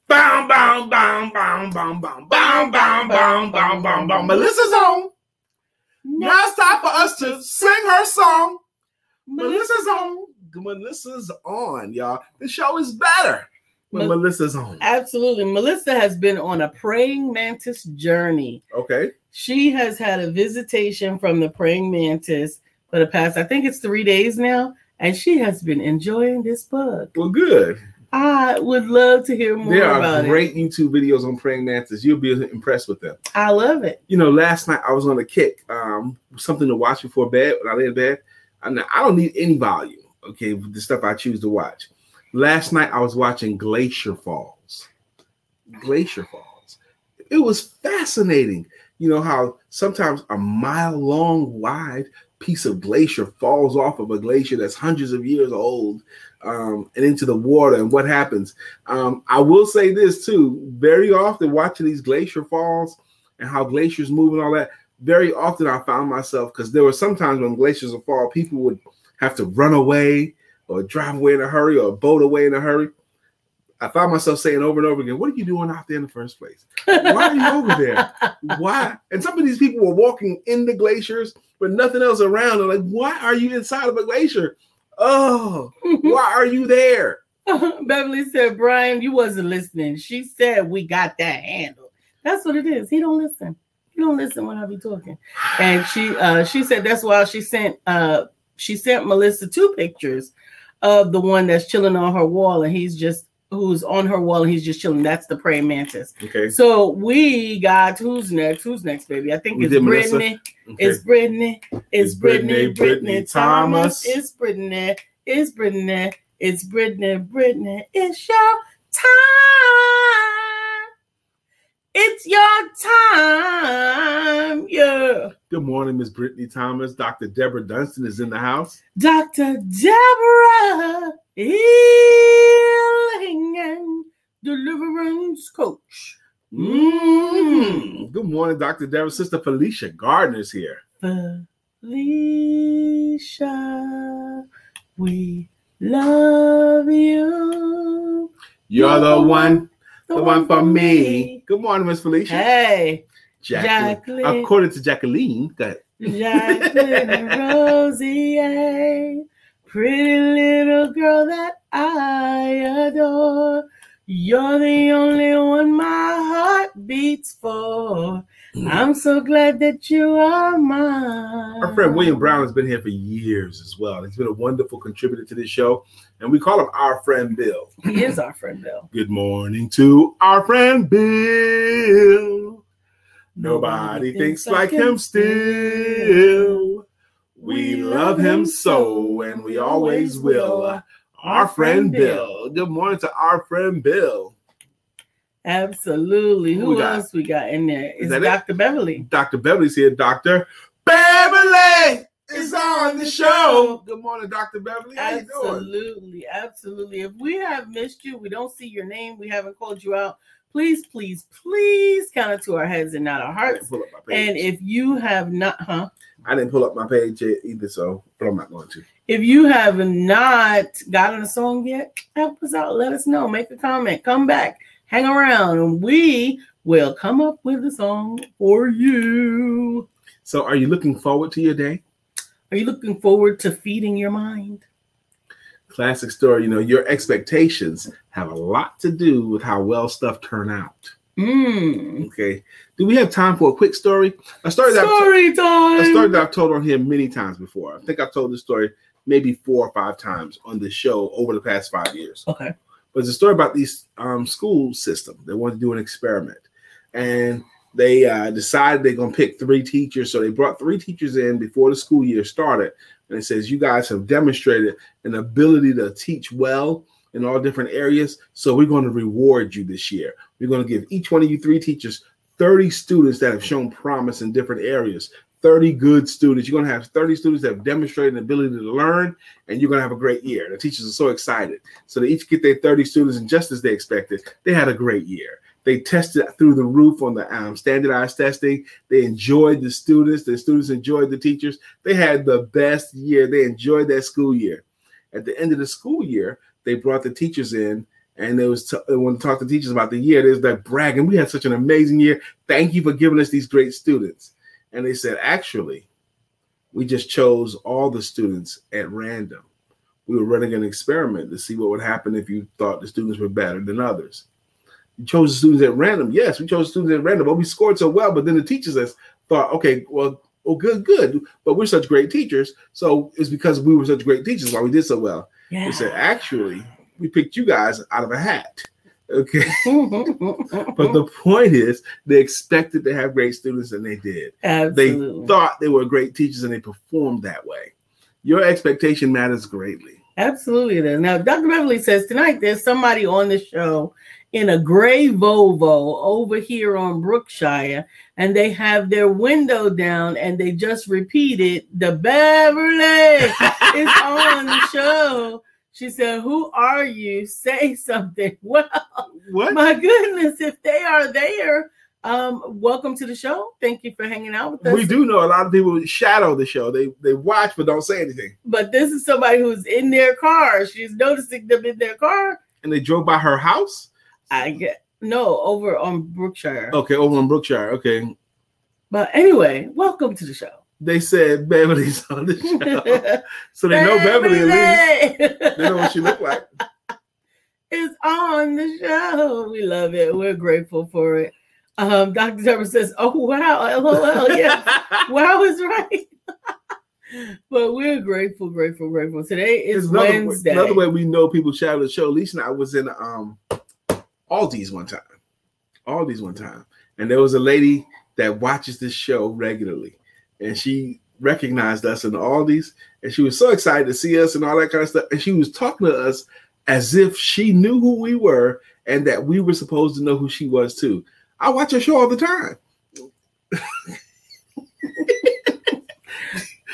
bow, bow, bow, bow, bow, bow, bow, bow, bow, bow, bow, bow. Melissa's on. Now it's time for us to sing her song. Melissa's on. Melissa's on, y'all. The show is better when Mel- Melissa's on. Absolutely. Melissa has been on a praying mantis journey. Okay. She has had a visitation from the praying mantis for the past, I think it's three days now, and she has been enjoying this book. Well, good. I would love to hear more There are about great YouTube videos on praying mantis. You'll be impressed with them. I love it. You know, last night I was on a kick. Um, something to watch before bed when I lay in bed. And I don't need any volume. Okay, the stuff I choose to watch. Last night I was watching Glacier Falls. Glacier Falls. It was fascinating. You know how sometimes a mile long, wide piece of glacier falls off of a glacier that's hundreds of years old um, and into the water, and what happens. Um, I will say this too: very often watching these glacier falls and how glaciers move and all that. Very often I found myself because there were sometimes when glaciers would fall, people would have to run away or drive away in a hurry or boat away in a hurry. I found myself saying over and over again, "What are you doing out there in the first place? Why are you over there? Why?" And some of these people were walking in the glaciers with nothing else around. They're like, "Why are you inside of a glacier? Oh, why are you there?" Beverly said, Brian, you wasn't listening. She said we got that handled. That's what it is. He don't listen. He don't listen when I be talking. And she uh she said that's why she sent uh she sent Melissa two pictures of the one that's chilling on her wall and he's just who's on her wall and he's just chilling. That's the praying mantis. Okay. So we got who's next? Who's next, baby? I think We it's. Brittany. okay. It's Brittany. It's Brittany, Brittany. Brittany Brittany Thomas. Thomas. It's Brittany. It's Brittany. It's Brittany. Brittany. It's your time. It's your time. Yeah. Good morning, Miss Brittany Thomas. Dr. Deborah Dunston is in the house. Dr. Deborah Healing and Deliverance Coach. Mm. Good morning, Dr. Deborah. Sister Felicia Gardner's here. Felicia, we love you. You're the one, the one for me. Good morning, Miss Felicia. Hey, Jacqueline. Jacqueline. According to Jacqueline, ahead. Jacqueline and Rosie, hey, pretty little girl that I adore. You're the only one my heart beats for. I'm so glad that you are mine. Our friend William Brown has been here for years as well. He's been a wonderful contributor to this show, and we call him our friend Bill. He is our friend Bill. Good morning to our friend Bill. Nobody thinks like him still. We love him so, and we always will. Our friend Bill. Good morning to our friend Bill. Absolutely. Who we got? else we got in there? Is It's that it? Dr. Beverly. Dr. Beverly's here. Dr. Beverly is on the show. Good morning, Dr. Beverly. How you doing? Absolutely, absolutely. If we have missed you, we don't see your name, we haven't called you out. Please, please, please count it to our heads and not our hearts. pull up my page. And if you have not, huh? I didn't pull up my page yet either, so but I'm not going to. If you have not gotten a song yet, help us out. Let us know. Make a comment. Come back. Hang around, and we will come up with a song for you. So, are you looking forward to your day? Are you looking forward to feeding your mind? Classic story. You know, your expectations have a lot to do with how well stuff turn out. Mm. Okay. Do we have time for a quick story? A story that I've- Story time. a story that I've told on here many times before. I think I've told this story maybe four or five times on this show over the past five years. Okay. But it's a story about these um, school system. They wanted to do an experiment, and they uh, decided they're going to pick three teachers. So they brought three teachers in before the school year started, and it says you guys have demonstrated an ability to teach well in all different areas. So we're going to reward you this year. We're going to give each one of you three teachers 30 students that have shown promise in different areas. 30 good students. You're going to have 30 students that have demonstrated an ability to learn, and you're going to have a great year. The teachers are so excited. So they each get their 30 students, and just as they expected, they had a great year. They tested through the roof on the um, standardized testing. They enjoyed the students. The students enjoyed the teachers. They had the best year. They enjoyed that school year. At the end of the school year, they brought the teachers in, and they was t- they wanted to talk to teachers about the year. There's that bragging. We had such an amazing year. Thank you for giving us these great students. And they said, actually, we just chose all the students at random. We were running an experiment to see what would happen if you thought the students were better than others. You chose the students at random. Yes, we chose students at random, but we scored so well. But then the teachers us thought, okay, well, oh, good, good. But we're such great teachers. So it's because we were such great teachers why we did so well. Yeah. They said, actually, we picked you guys out of a hat. Okay. But the point is, they expected to have great students and they did. Absolutely. They thought they were great teachers and they performed that way. Your expectation matters greatly. Absolutely. It is. Now, Dr. Beverly says tonight there's somebody on the show in a gray Volvo over here on Brookshire, and they have their window down and they just repeated, The Beverly is on the show. She said, Who are you? Say something. Well, What? my goodness, if they are there, um, welcome to the show. Thank you for hanging out with us. we do know a lot of people shadow the show. They they watch but don't say anything. But this is somebody who's in their car. She's noticing them in their car. And they drove by her house. I get no over on Brookshire. Okay, over on Brookshire. Okay. But anyway, welcome to the show. They said Beverly's on the show. so they know Beverly at least. They know what she looked like. It's on the show. We love it. We're grateful for it. Um, Dr. Deborah says, Oh wow, LOL. Yes. wow is right. but we're grateful, grateful, grateful. Today is another, Wednesday. another way we know people shadow the show. Lisa and I was in um Aldi's one time. Aldi's one time. And there was a lady that watches this show regularly. And she recognized us in Aldi's and she was so excited to see us and all that kind of stuff. And she was talking to us as if she knew who we were and that we were supposed to know who she was too. I watch her show all the time.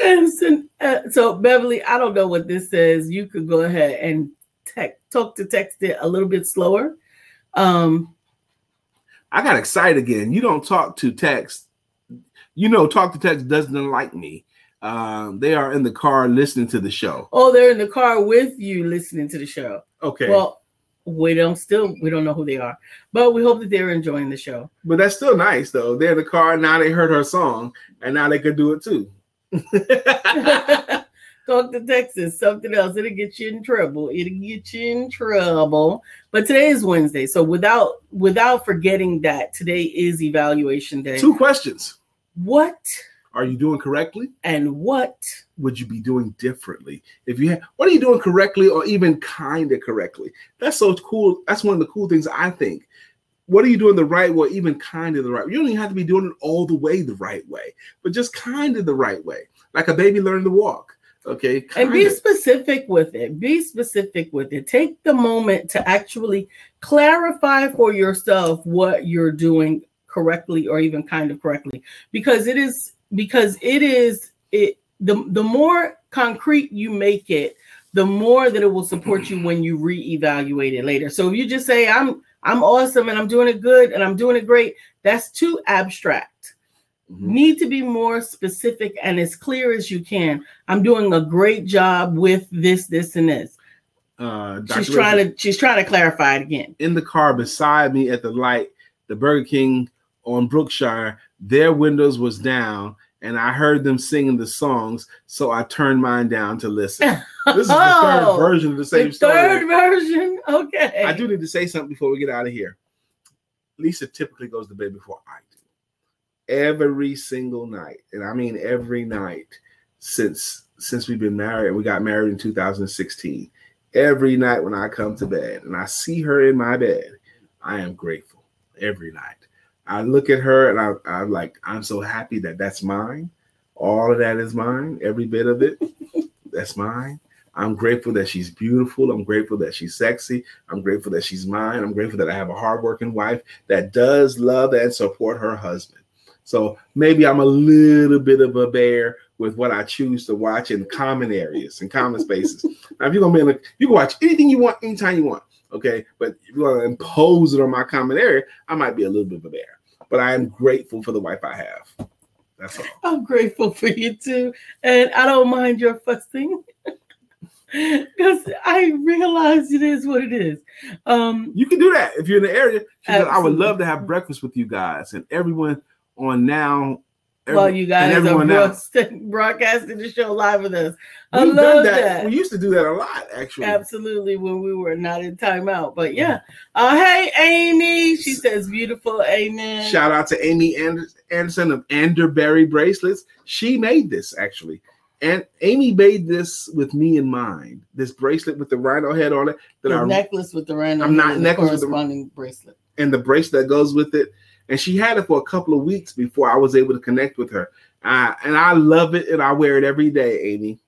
And so, uh, so, Beverly, I don't know what this says. You could go ahead and tech, talk to text it a little bit slower. Um, I got excited again. You don't talk to text. You know, talk to text doesn't like me. Um, they are in the car listening to the show. oh, they're in the car with you listening to the show. Okay. Well, we don't still we don't know who they are, but we hope that they're enjoying the show. but that's still nice though. They're in the car now. They heard her song, and now they could do it too. Talk to Texas, something else. It'll get you in trouble. It'll get you in trouble. But today is Wednesday, so without without forgetting that today is evaluation day. Two questions: What Are you doing correctly? and what Would you be doing differently? If you, have, what are you doing correctly, or even kind of correctly? That's so cool. That's one of the cool things I think. what are you doing the right way, even kind of the right way? You don't even have to be doing it all the way the right way, but just kind of the right way, like a baby learning to walk. Okay. And be specific with it. Be specific with it. Take the moment to actually clarify for yourself what you're doing correctly or even kind of correctly. Because it is because it is it the the more concrete you make it the more that it will support you when you reevaluate it later. So if you just say i'm i'm awesome and i'm doing it good and i'm doing it great that's too abstract. Mm-hmm. need to be more specific and as clear as you can. I'm doing a great job with this this and this. Uh, she's trying to she's trying to clarify it again. In the car beside me at the light the burger king on brookshire their windows was down and I heard them singing the songs, so I turned mine down to listen. This is the oh, third oh, version of the same the story. Third version, okay. I do need to say something before we get out of here. Lisa typically goes to bed before I do, every single night, and I mean every night since since we've been married. We got married in 2016. Every night when I come to bed and I see her in my bed, I am grateful every night. I look at her and I, I'm like, I'm so happy that that's mine. All of that is mine. Every bit of it, that's mine. I'm grateful that she's beautiful. I'm grateful that she's sexy. I'm grateful that she's mine. I'm grateful that I have a hardworking wife that does love and support her husband. So maybe I'm a little bit of a bear with what I choose to watch in common areas and common spaces. now, if you're gonna be in a, you can watch anything you want anytime you want. Okay, but if you're gonna impose it on my common area, I might be a little bit of a bear but I am grateful for the wife I have. That's all. I'm grateful for you too. And I don't mind your fussing. Because I realize it is what it is. Um, you can do that if you're in the area. I would love to have breakfast with you guys and everyone on now Every, well, you guys are broadcasting the show live with us. I We've love that. that. We used to do that a lot, actually. Absolutely, when we were not in timeout. But yeah. Uh, hey, Amy. She says beautiful. Amen. Shout out to Amy Anderson of Anderberry Bracelets. She made this actually. And Amy made this with me in mind. This bracelet with the rhino head on it. That the I, necklace with the rhino. I'm not necklace with the bracelet. And the bracelet that goes with it and she had it for a couple of weeks before I was able to connect with her. Uh, and I love it, and I wear it every day, Amy.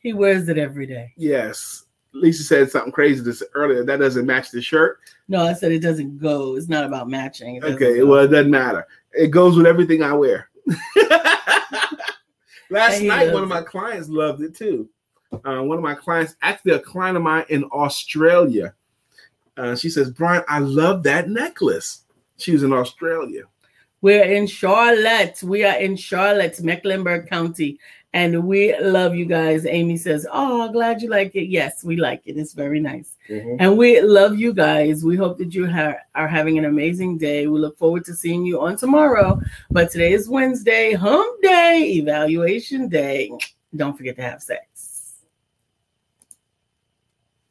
He wears it every day. Yes. Lisa said something crazy this earlier. That doesn't match the shirt. No, I said it doesn't go. It's not about matching. Okay, go. well, it doesn't matter. It goes with everything I wear. Last night, one of my clients loved it too. Uh, one of my clients, actually a client of mine in Australia, uh, she says, Brian, I love that necklace. She was in Australia. We're in Charlotte. We are in Charlotte, Mecklenburg County. And we love you guys. Amy says, Oh, glad you like it. Yes, we like it. It's very nice. Mm-hmm. And we love you guys. We hope that you ha- are having an amazing day. We look forward to seeing you on tomorrow. But today is Wednesday, hump day, evaluation day. Don't forget to have sex.